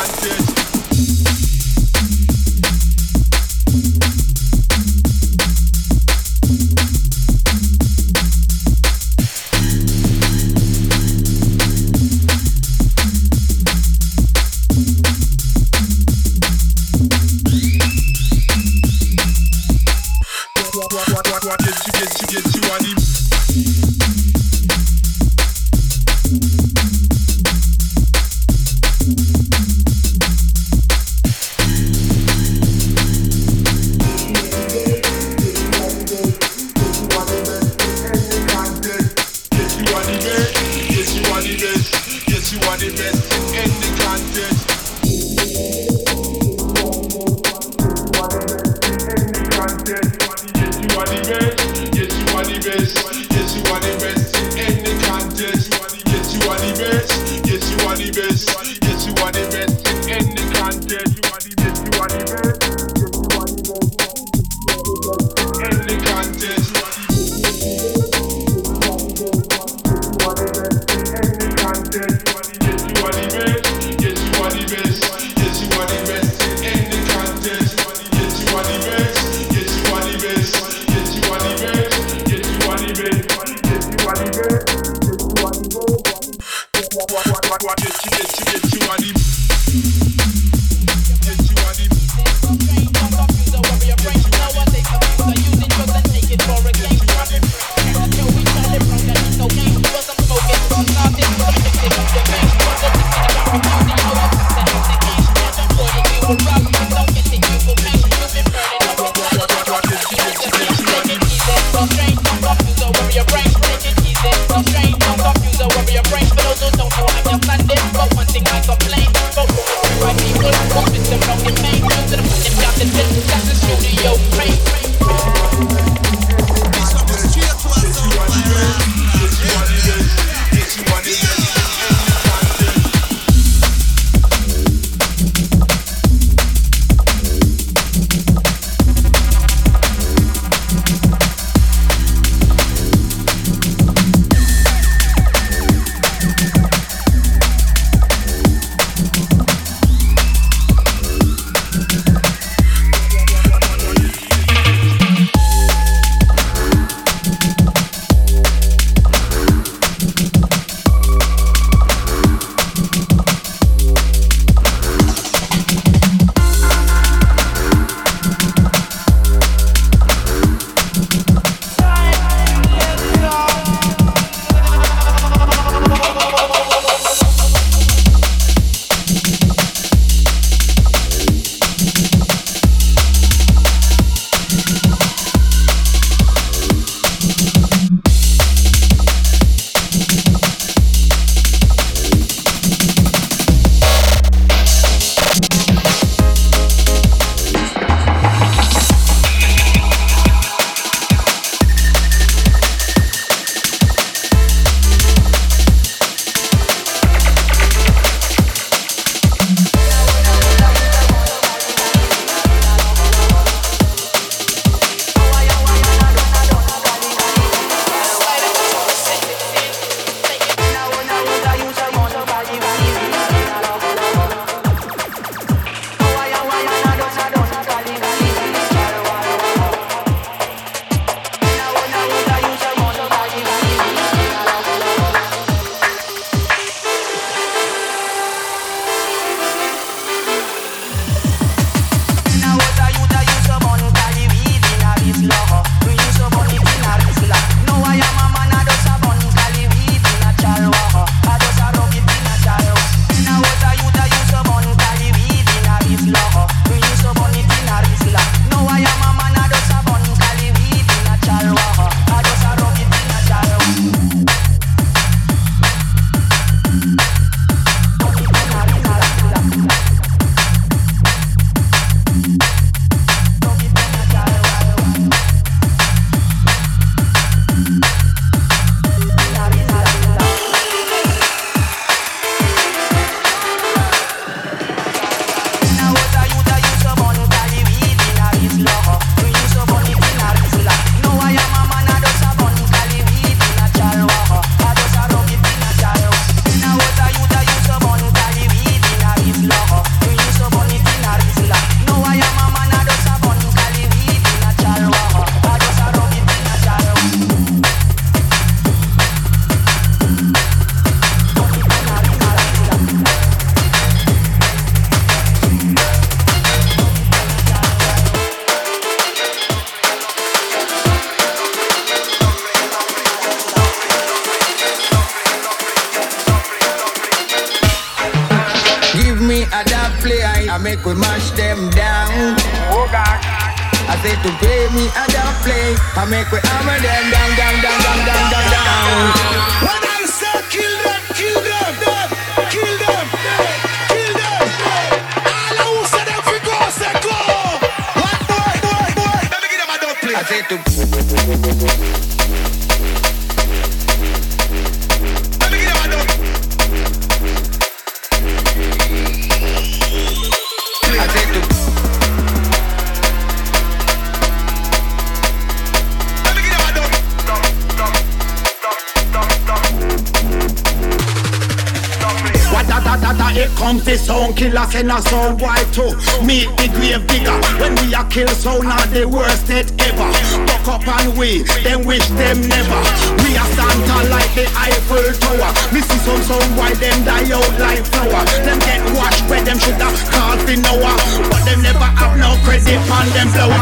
what, what, get you, get you, get Alright. To play me and don't play. I make we hammer them down, down, down, down, down, down, down. Da da da it comes the sound killer, send a sound white too. Meet the grave digger. When we a kill sound, not the worst it ever. Buck up and we, then wish them never. We a stand tall like the Eiffel Tower. Me see some sound why them die out like flower. Them get washed where them shoulda called for Noah, but them never have no credit on them blower.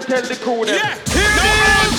Tell the crew. Then. Yeah, here it is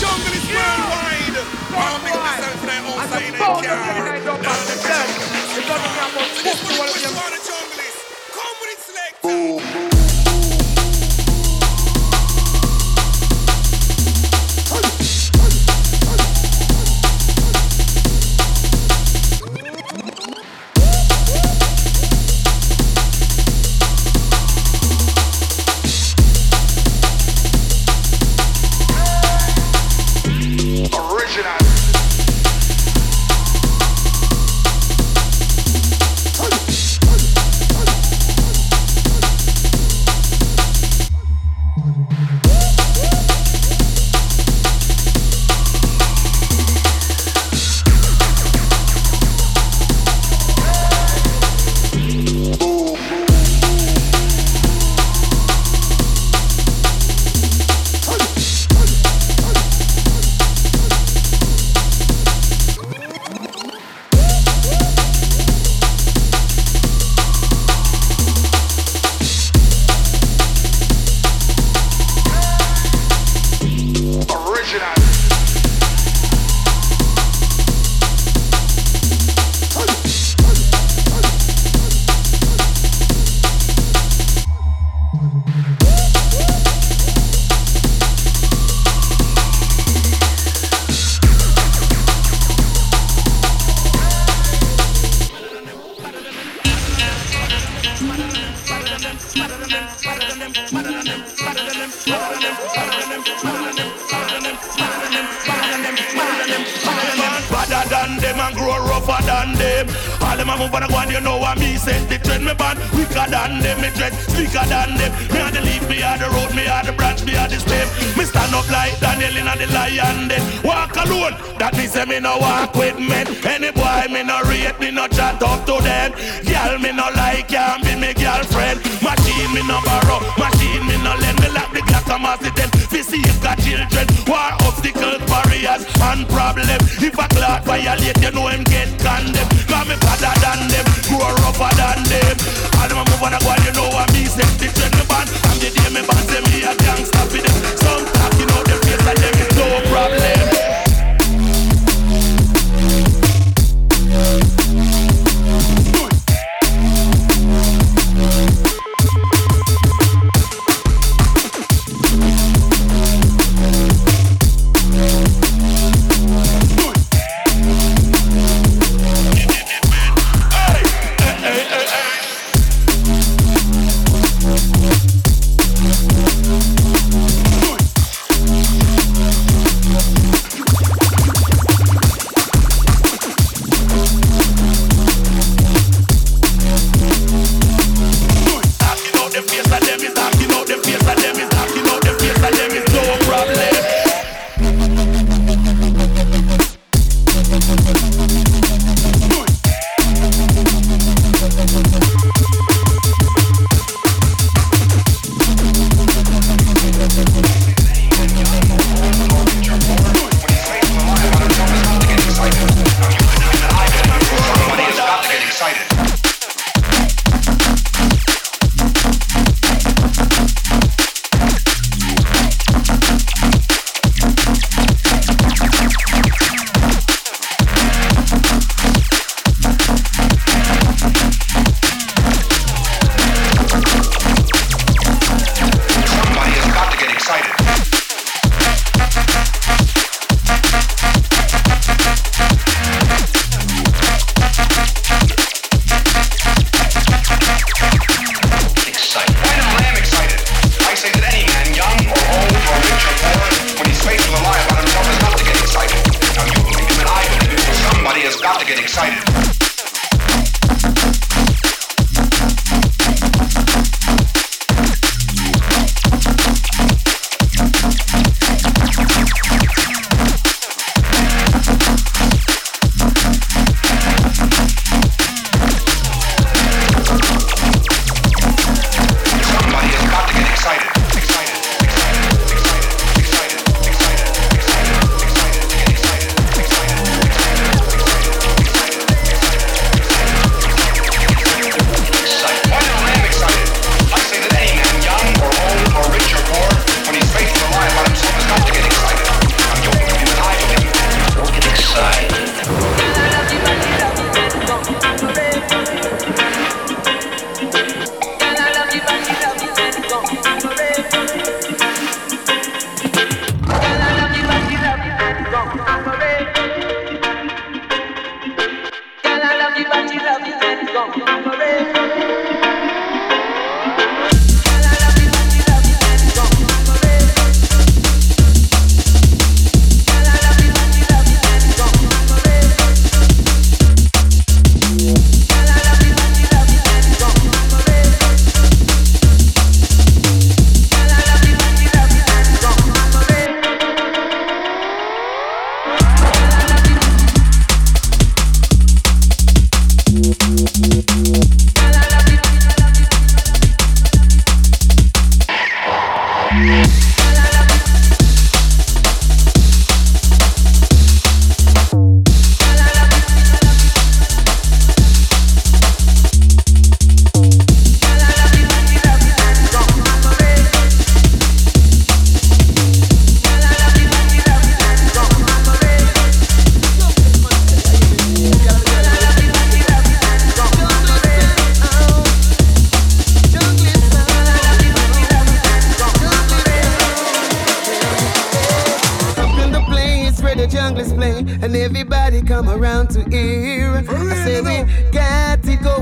Machine me no lend me like the glass of accident. We save got children, war obstacles, barriers and problems. If a clock violate, you know him get condemned. Cause me better than them, grow rougher than them. All them a move on a go, you know I me set the trend the band. And the day me band say me a gangster for them.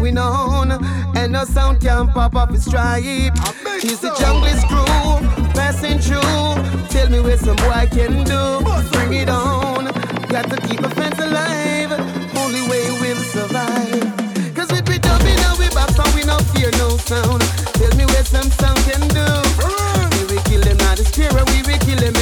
going on, and no sound can pop off his stripe. He's so. the junglist crew, passing through. Tell me what some boy can do. Bring it on, got to keep a fans alive. Only way we'll survive. Cause we be jumping and we back, but we no fear no sound. Tell me what some sound can do. We will kill them, not the spirit, we will kill them.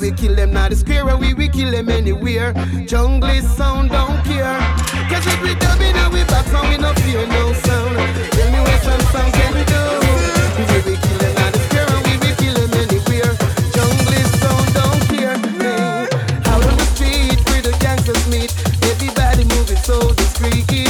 we kill them not the square and we we kill them anywhere. Jungle sound don't care. Cause if we dubbing and we back song, we no fear no sound. Tell me what some sound can we do? We we kill them not the square and we we kill them anywhere. Jungle sound don't care. Out on the street where the gangsters meet, everybody moving so discreet.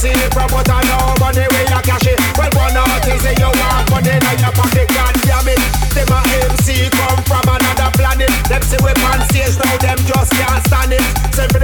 see it from what I know Money where you cash it Well, one artist say you want money Now your pocket, god damn it. Them a MC come from another planet. Them see we on stage Now them just can't stand it. Seven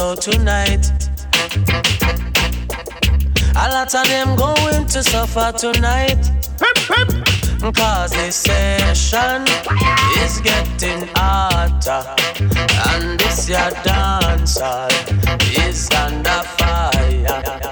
Out tonight. A lot of them going to suffer tonight. Cause this session is getting hotter. And this your dancer is under fire.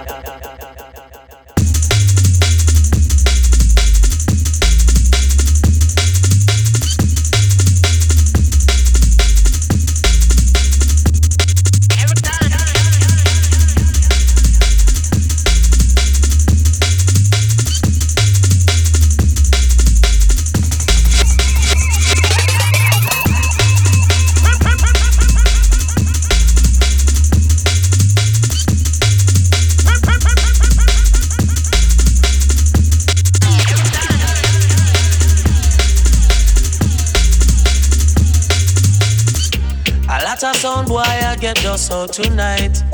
Sound boy I get dust out tonight.